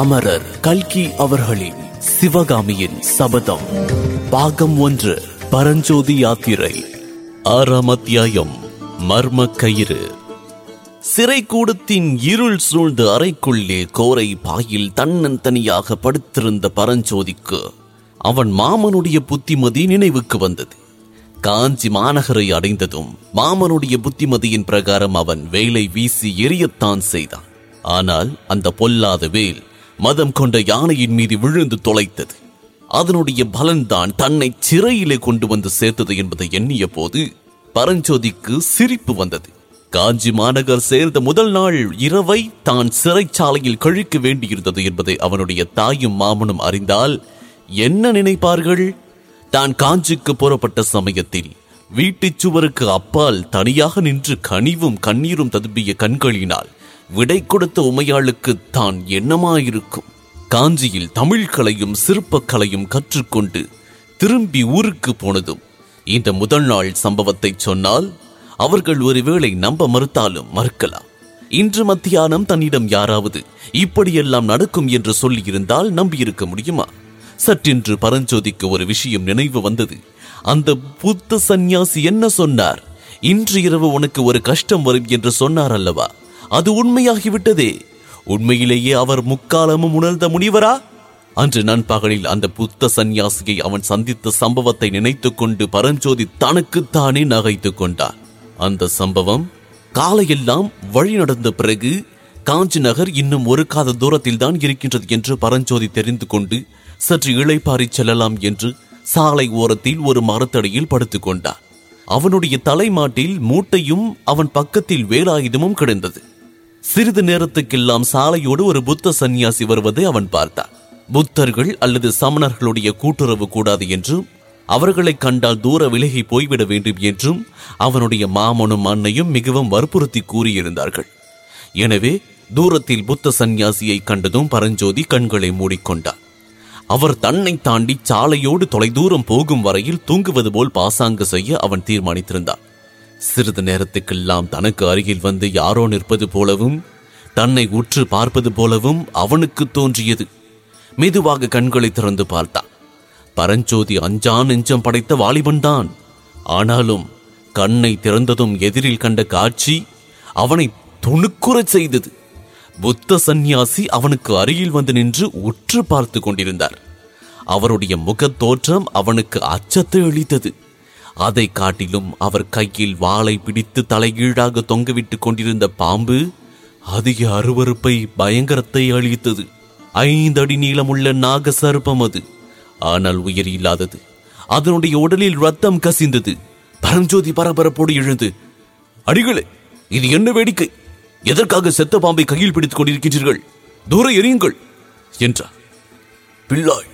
அமரர் கல்கி அவர்களின் சிவகாமியின் சபதம். பாகம் ஒன்று பரஞ்சோதி யாத்திரை. ஆறாம் அத்தியாயம் மர்ம கயிறு சிறை கூடத்தின் இருள் சூழ்ந்த அறைக்குள்ளே கோரை பாயில் தன்னந்தனியாக படுத்திருந்த பரஞ்சோதிக்கு அவன் மாமனுடைய புத்திமதி நினைவுக்கு வந்தது. காஞ்சி மாநகரை அடைந்ததும் மாமனுடைய புத்திமதியின் பிரகாரம் அவன் வேலை வீசி எரியத்தான் செய்தான். ஆனால் அந்த பொல்லாத வேல் மதம் கொண்ட யானையின் மீது விழுந்து தொலைத்தது. அதனுடைய பலன்தான் தன்னை சிறையிலே கொண்டு வந்து சேர்த்தது என்பதை எண்ணிய போது பரஞ்சோதிக்கு சிரிப்பு வந்தது. காஞ்சி மாநகர் சேர்ந்த முதல் நாள் இரவை தான் சிறைச்சாலையில் கழிக்க வேண்டியிருந்தது என்பதை அவனுடைய தாயும் மாமனும் அறிந்தால் என்ன நினைப்பார்கள்? தான் காஞ்சிக்கு புறப்பட்ட சமயத்தில் வீட்டுச் சுவருக்கு அப்பால் தனியாக நின்று கனிவும் கண்ணீரும் ததும்பிய கண்களினால் விடை கொடுத்த உமையாளுக்கு தான் என்னமாயிருக்கும் காஞ்சியில் தமிழ்கலையும் சிற்பக்கலையும் கற்றுக்கொண்டு திரும்பி ஊருக்கு போனதும் இந்த முதல் நாள் சம்பவத்தை சொன்னால் அவர்கள் ஒருவேளை நம்ப மறுத்தாலும் மறுக்கலாம். இன்று மத்தியானம் தன்னிடம் யாராவது இப்படியெல்லாம் நடக்கும் என்று சொல்லியிருந்தால் நம்பியிருக்க முடியுமா? சற்றென்று பரஞ்சோதிக்கு ஒரு விஷயம் நினைவு வந்தது. அந்த புத்த சந்நியாசி என்ன சொன்னார்? இன்று இரவு உனக்கு ஒரு கஷ்டம் வரும் என்று சொன்னார் அல்லவா? அது உண்மையாகிவிட்டதே. உண்மையிலேயே அவர் முக்காலமும் உணர்ந்த முனிவரா? அன்று நண்பகலில் அந்த புத்த சந்நியாசியை அவன் சந்தித்த சம்பவத்தை நினைத்துக் கொண்டு பரஞ்சோதி தனக்குத்தானே நகைத்துக் கொண்டார் அந்த சம்பவம் காலையெல்லாம் வழி நடந்த பிறகு காஞ்சி நகர் இன்னும் ஒரு காத தூரத்தில் தான் இருக்கின்றது என்று பரஞ்சோதி தெரிந்து கொண்டு சற்று இளைப்பாரி செல்லலாம் என்று சாலை ஓரத்தில் ஒரு மரத்தடியில் படுத்துக்கொண்டார் அவனுடைய தலைமாட்டில் மூட்டையும் அவன் பக்கத்தில் வேலாயுதமும் கிடந்தது. சிறிது நேரத்துக்கெல்லாம் சாலையோடு ஒரு புத்த சந்நியாசி வருவதை அவன் பார்த்தான். புத்தர்கள் அல்லது சமணர்களுடைய கூட்டுறவு கூடாது என்றும் அவர்களை கண்டால் தூர விலகி போய்விட வேண்டும் என்றும் அவனுடைய மாமனும் அன்னையும் மிகவும் வற்புறுத்தி கூறியிருந்தார்கள். எனவே தூரத்தில் புத்த சந்நியாசியை கண்டதும் பரஞ்சோதி கண்களை மூடிக்கொண்டார் அவர் தன்னை தாண்டி சாலையோடு தொலைதூரம் போகும் வரையில் தூங்குவது போல் பாசாங்கு செய்ய அவன் தீர்மானித்திருந்தான். சிறிது நேரத்துக்கெல்லாம் தனக்கு அருகில் வந்து யாரோ நிற்பது போலவும் தன்னை உற்று பார்ப்பது போலவும் அவனுக்கு தோன்றியது. மெதுவாக கண்களை திறந்து பார்த்தான். பரஞ்சோதி அஞ்சா நெஞ்சம் படைத்த வாலிபன்தான் ஆனாலும் கண்ணை திறந்ததும் எதிரில் கண்ட காட்சி அவனை துணுக்குறச் செய்தது. புத்த சந்நியாசி அவனுக்கு அருகில் வந்து நின்று உற்று பார்த்து கொண்டிருந்தார். அவருடைய முகத் தோற்றம் அவனுக்கு அச்சத்தை அளித்தது. அதை காட்டிலும் அவர் கையில் வாளை பிடித்து தலைகீழாக தொங்கவிட்டுக் கொண்டிருந்த பாம்பு அதிக அருவருப்பை பயங்கரத்தை அளித்தது ஐந்தடி நீளமுள்ள நாக சர்ப்பம் அது. ஆனால் உயிர் இல்லாதது. அதனுடைய உடலில் ரத்தம் கசிந்தது. பரஞ்சோதி பரபரப்போடு எழுந்து அடிகளே இது என்ன வேடிக்கை? எதற்காக செத்த பாம்பை கையில் பிடித்துக் கொண்டிருக்கின்றீர்கள்? தூர எரியுங்கள் என்றார். பிள்ளாய்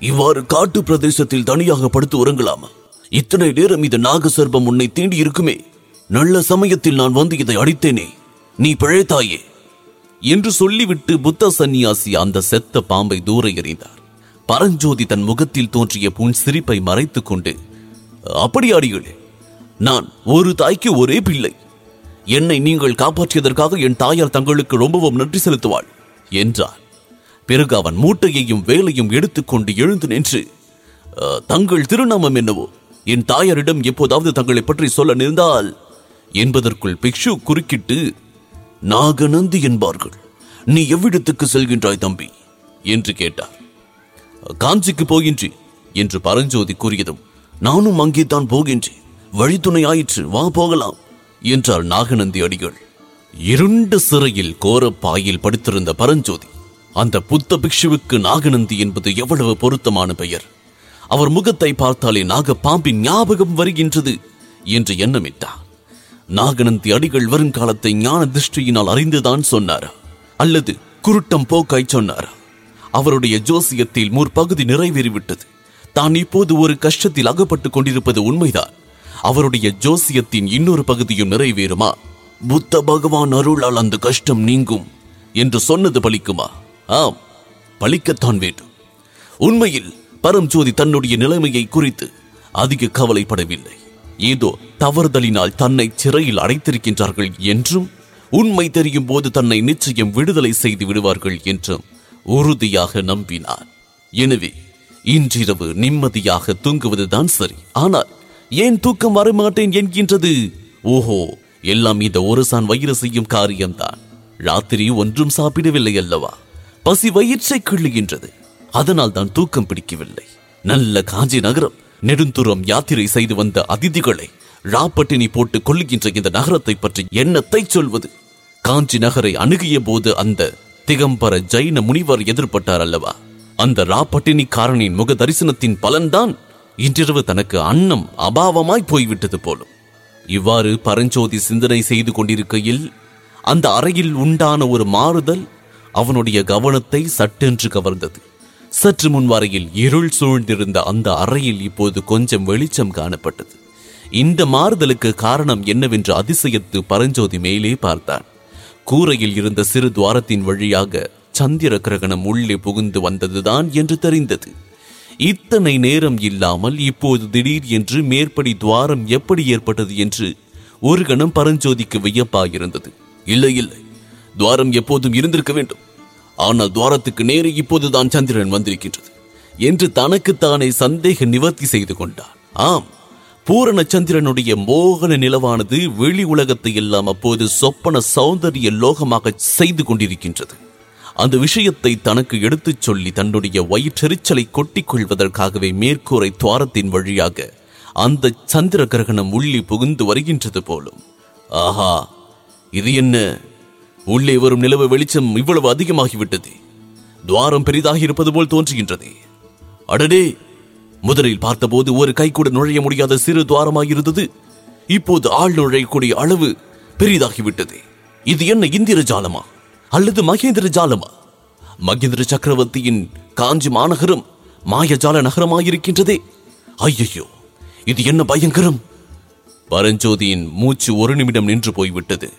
இவ்வாறு காட்டு பிரதேசத்தில் தனியாக படுத்து உறங்கலாமா? இத்தனை நேரம் இது நாகசர்பம் உன்னை தீண்டி இருக்குமே. நல்ல சமயத்தில் நான் வந்து இதை அடித்தேனே. நீ பிழைத்தாயே என்று சொல்லிவிட்டு புத்த சந்நியாசி அந்த செத்த பாம்பை தூர எறிந்தார் பரஞ்சோதி தன் முகத்தில் தோன்றிய புன் சிரிப்பை மறைத்துக் கொண்டு அப்படியாடிகளே நான் ஒரு தாய்க்கு ஒரே பிள்ளை. என்னை நீங்கள் காப்பாற்றியதற்காக என் தாயார் தங்களுக்கு ரொம்பவும் நன்றி செலுத்துவாள் என்றார். பிறகு அவன் மூட்டையையும் வேலையும் எடுத்துக்கொண்டு எழுந்து நின்று தங்கள் திருநாமம் என்னவோ என் தாயாரிடம் எப்போதாவது தங்களை பற்றி சொல்ல நேர்ந்தால் என்பதற்குள் பிக்ஷு குறுக்கிட்டு நாகநந்தி என்பார்கள். நீ எவ்விடத்துக்கு செல்கின்றாய் தம்பி? என்று கேட்டார். காஞ்சிக்கு போகின்றேன் என்று பரஞ்சோதி கூறியதும் நானும் அங்கே தான் போகின்றேன். வழித்துணை ஆயிற்று வா போகலாம் என்றார் நாகநந்தி அடிகள். இருண்ட சிறையில் கோரப்பாயில் படுத்திருந்த பரஞ்சோதி அந்த புத்த பிக்ஷுவுக்கு நாகநந்தி என்பது எவ்வளவு பொருத்தமான பெயர்? அவர் முகத்தை பார்த்தாலே நாக பாம்பின் ஞாபகம் வருகின்றது என்று எண்ணமிட்டார். நாகநந்தி அடிகள் வருங்காலத்தை ஞான திருஷ்டியினால் அறிந்துதான் சொன்னார். அல்லது குருட்டம் போக்காய் சொன்னார். அவருடைய ஜோசியத்தில் முற்பகுதி நிறைவேறிவிட்டது. தான் இப்போது ஒரு கஷ்டத்தில் அகப்பட்டுக் கொண்டிருப்பது உண்மைதான். அவருடைய ஜோசியத்தின் இன்னொரு பகுதியும் நிறைவேறுமா? புத்த பகவான் அருளால் அந்த கஷ்டம் நீங்கும் என்று சொன்னது பலிக்குமா? ஆம் பலிக்கத்தான் வேண்டும். உண்மையில் பரம்ஜோதி தன்னுடைய நிலைமையை குறித்து அதிக கவலைப்படவில்லை. ஏதோ தவறுதலினால் தன்னை சிறையில் அடைத்திருக்கின்றார்கள் என்றும் உண்மை தெரியும் போது தன்னை நிச்சயம் விடுதலை செய்து விடுவார்கள் என்றும் உறுதியாக நம்பினான். எனவே இன்றிரவு நிம்மதியாக தூங்குவதுதான் சரி. ஆனால் ஏன் தூக்கம் வரமாட்டேன் என்கின்றது? ஓஹோ எல்லாம் இந்த ஒருசான் வயிறு செய்யும் காரியம்தான். ராத்திரி ஒன்றும் சாப்பிடவில்லை அல்லவா? பசி வயிற்றை கிள்ளுகின்றது. அதனால் தான் தூக்கம் பிடிக்கவில்லை. நல்ல காஞ்சி நகரம் நெடுந்துரம் யாத்திரை செய்து வந்த அதிதிகளை ராப்பட்டினி போட்டு கொள்ளுகின்ற இந்த நகரத்தை பற்றி என்னத்தை சொல்வது? காஞ்சி நகரை அணுகிய போது அந்த திகம்பர ஜைன முனிவர் எதிர்பட்டார் அல்லவா? அந்த ராப்பட்டினிக்காரனின் முக தரிசனத்தின் பலன்தான் இன்றிரவு தனக்கு அன்னம் அபாவமாய் போய்விட்டது போலும். இவ்வாறு பரஞ்சோதி சிந்தனை செய்து கொண்டிருக்கையில் அந்த அறையில் உண்டான ஒரு மாறுதல் அவனுடைய கவனத்தை சட்டென்று கவர்ந்தது. சற்று முன் வரையில் இருள் சூழ்ந்திருந்த அந்த அறையில் இப்போது கொஞ்சம் வெளிச்சம் காணப்பட்டது. இந்த மாறுதலுக்கு காரணம் என்னவென்று அதிசயத்து பரஞ்சோதி மேலே பார்த்தான். கூரையில் இருந்த சிறு துவாரத்தின் வழியாக சந்திர கிரகணம் உள்ளே புகுந்து வந்ததுதான் என்று தெரிந்தது. இத்தனை நேரம் இல்லாமல் இப்போது திடீர் என்று மேற்படி துவாரம் எப்படி ஏற்பட்டது என்று ஒரு கணம் பரஞ்சோதிக்கு வியப்பாயிருந்தது. இல்லை இல்லை. துவாரம் எப்போதும் இருந்திருக்க வேண்டும். ஆனால் துவாரத்துக்கு நேரே இப்போதுதான் சந்திரன் வந்திருக்கின்றது என்று தனக்குத்தானே சந்தேக நிவர்த்தி செய்து கொண்டான். ஆம் பூரண சந்திரனுடைய மோகன நிலவானது வெளி உலகத்தை எல்லாம் அப்போது சொப்பன சௌந்தரிய லோகமாக செய்து கொண்டிருக்கின்றது. அந்த விஷயத்தை தனக்கு எடுத்துச் சொல்லி தன்னுடைய வயிற்றெரிச்சலை கொட்டிக் கொள்வதற்காகவே மேற்கூரை துவாரத்தின் வழியாக அந்த சந்திர கிரகணம் உள்ளி புகுந்து வருகின்றது போலும். ஆஹா இது என்ன? உள்ளே வரும் நிலவு வெளிச்சம் இவ்வளவு அதிகமாகிவிட்டது. துவாரம் பெரிதாகி இருப்பது போல் தோன்றுகின்றது. அடடே! முதலில் பார்த்தபோது ஒரு கை கூட நுழைய முடியாத சிறு துவாரமாயிருந்தது. இப்போது ஆள் நுழையக்கூடிய அளவு பெரிதாகிவிட்டது. இது என்ன இந்திர ஜாலமா அல்லது மகேந்திர ஜாலமா மகேந்திர சக்கரவர்த்தியின் காஞ்சி மாநகரம் மாயஜால நகரமாயிருக்கின்றதே. ஐயையோ! இது என்ன பயங்கரம்? பரஞ்சோதியின் மூச்சு ஒரு நிமிடம் நின்று போய்விட்டது.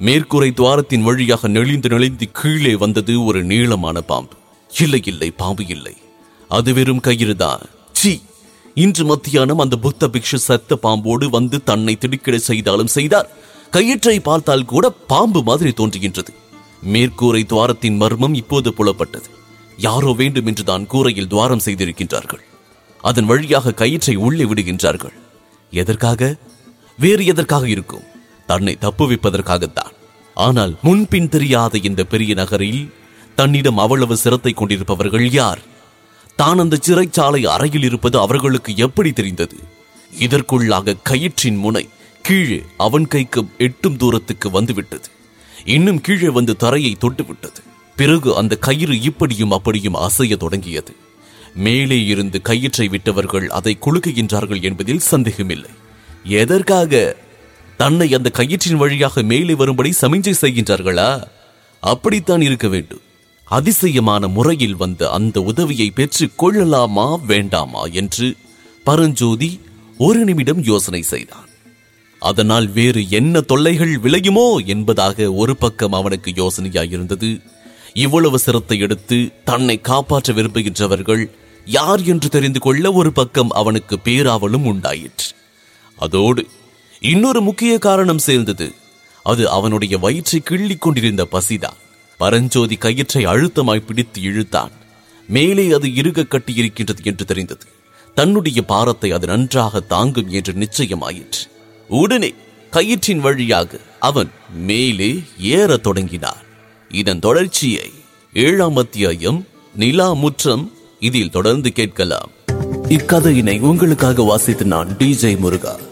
மேற்கூரை துவாரத்தின் வழியாக நெளிந்து நெளிந்து கீழே வந்தது ஒரு நீளமான பாம்பு. இல்லை இல்லை பாம்பு இல்லை. அது வெறும் கயிறுதான் சி இன்று மத்தியானம் அந்த புத்த பிக்ஷு சத்த பாம்போடு வந்து தன்னை திடுக்கிட செய்தாலும் செய்தார். கயிற்றை பார்த்தால் கூட பாம்பு மாதிரி தோன்றுகின்றது. மேற்கூரை துவாரத்தின் மர்மம் இப்போது புலப்பட்டது. யாரோ வேண்டும் என்று தான் கூரையில் துவாரம் செய்திருக்கின்றார்கள். அதன் வழியாக கயிற்றை உள்ளே விடுகின்றார்கள். எதற்காக? வேறு எதற்காக இருக்கும்? தன்னை தப்புவிப்பதற்காகத்தான். ஆனால் முன்பின் தெரியாத இந்த பெரிய நகரில் தன்னிடம் அவ்வளவு சிரத்தை கொண்டிருப்பவர்கள் யார்? தான் அந்த சிறைச்சாலை அறையில் இருப்பது அவர்களுக்கு எப்படி தெரிந்தது? இதற்குள்ளாக கயிற்றின் முனை கீழே அவன் கைக்கு எட்டும் தூரத்துக்கு வந்துவிட்டது. இன்னும் கீழே வந்து தரையை தொட்டுவிட்டது. பிறகு அந்த கயிறு இப்படியும் அப்படியும் அசைய தொடங்கியது. மேலே இருந்து கயிற்றை விட்டவர்கள் அதை குலுக்குகின்றார்கள் என்பதில் சந்தேகமில்லை. எதற்காக? தன்னை அந்த கயிற்றின் வழியாக மேலே வரும்படி சமிஞ்சை செய்கின்றார்களா? அப்படித்தான் இருக்க வேண்டும். அதிசயமான முறையில் வந்த அந்த உதவியை பெற்றுக் கொள்ளலாமா வேண்டாமா என்று பரஞ்சோதி ஒரு நிமிடம் யோசனை செய்தான். அதனால் வேறு என்ன தொல்லைகள் விளையுமோ என்பதாக ஒரு பக்கம் அவனுக்கு யோசனையாயிருந்தது. இவ்வளவு சிரத்தை எடுத்து தன்னை காப்பாற்ற விரும்புகின்றவர்கள் யார் என்று தெரிந்து கொள்ள ஒரு பக்கம் அவனுக்கு பேராவலும் உண்டாயிற்று. அதோடு இன்னொரு முக்கிய காரணம் சேர்ந்தது. அது அவனுடைய வயிற்றை கிள்ளிக் கொண்டிருந்த பசிதான். பரஞ்சோதி கயிற்றை அழுத்தமாய் பிடித்து இழுத்தான். மேலே அது இறுக கட்டியிருக்கின்றது என்று தெரிந்தது. தன்னுடைய பாரத்தை அது நன்றாக தாங்கும் என்று நிச்சயமாயிற்று. உடனே கயிற்றின் வழியாக அவன் மேலே ஏறத் தொடங்கினான். இதன் தொடர்ச்சியை ஏழாம் அத்தியாயம் நிலா முற்றம் இதில் தொடர்ந்து கேட்கலாம். இக்கதையினை உங்களுக்காக வாசித்து நான் டிஜே முருகா.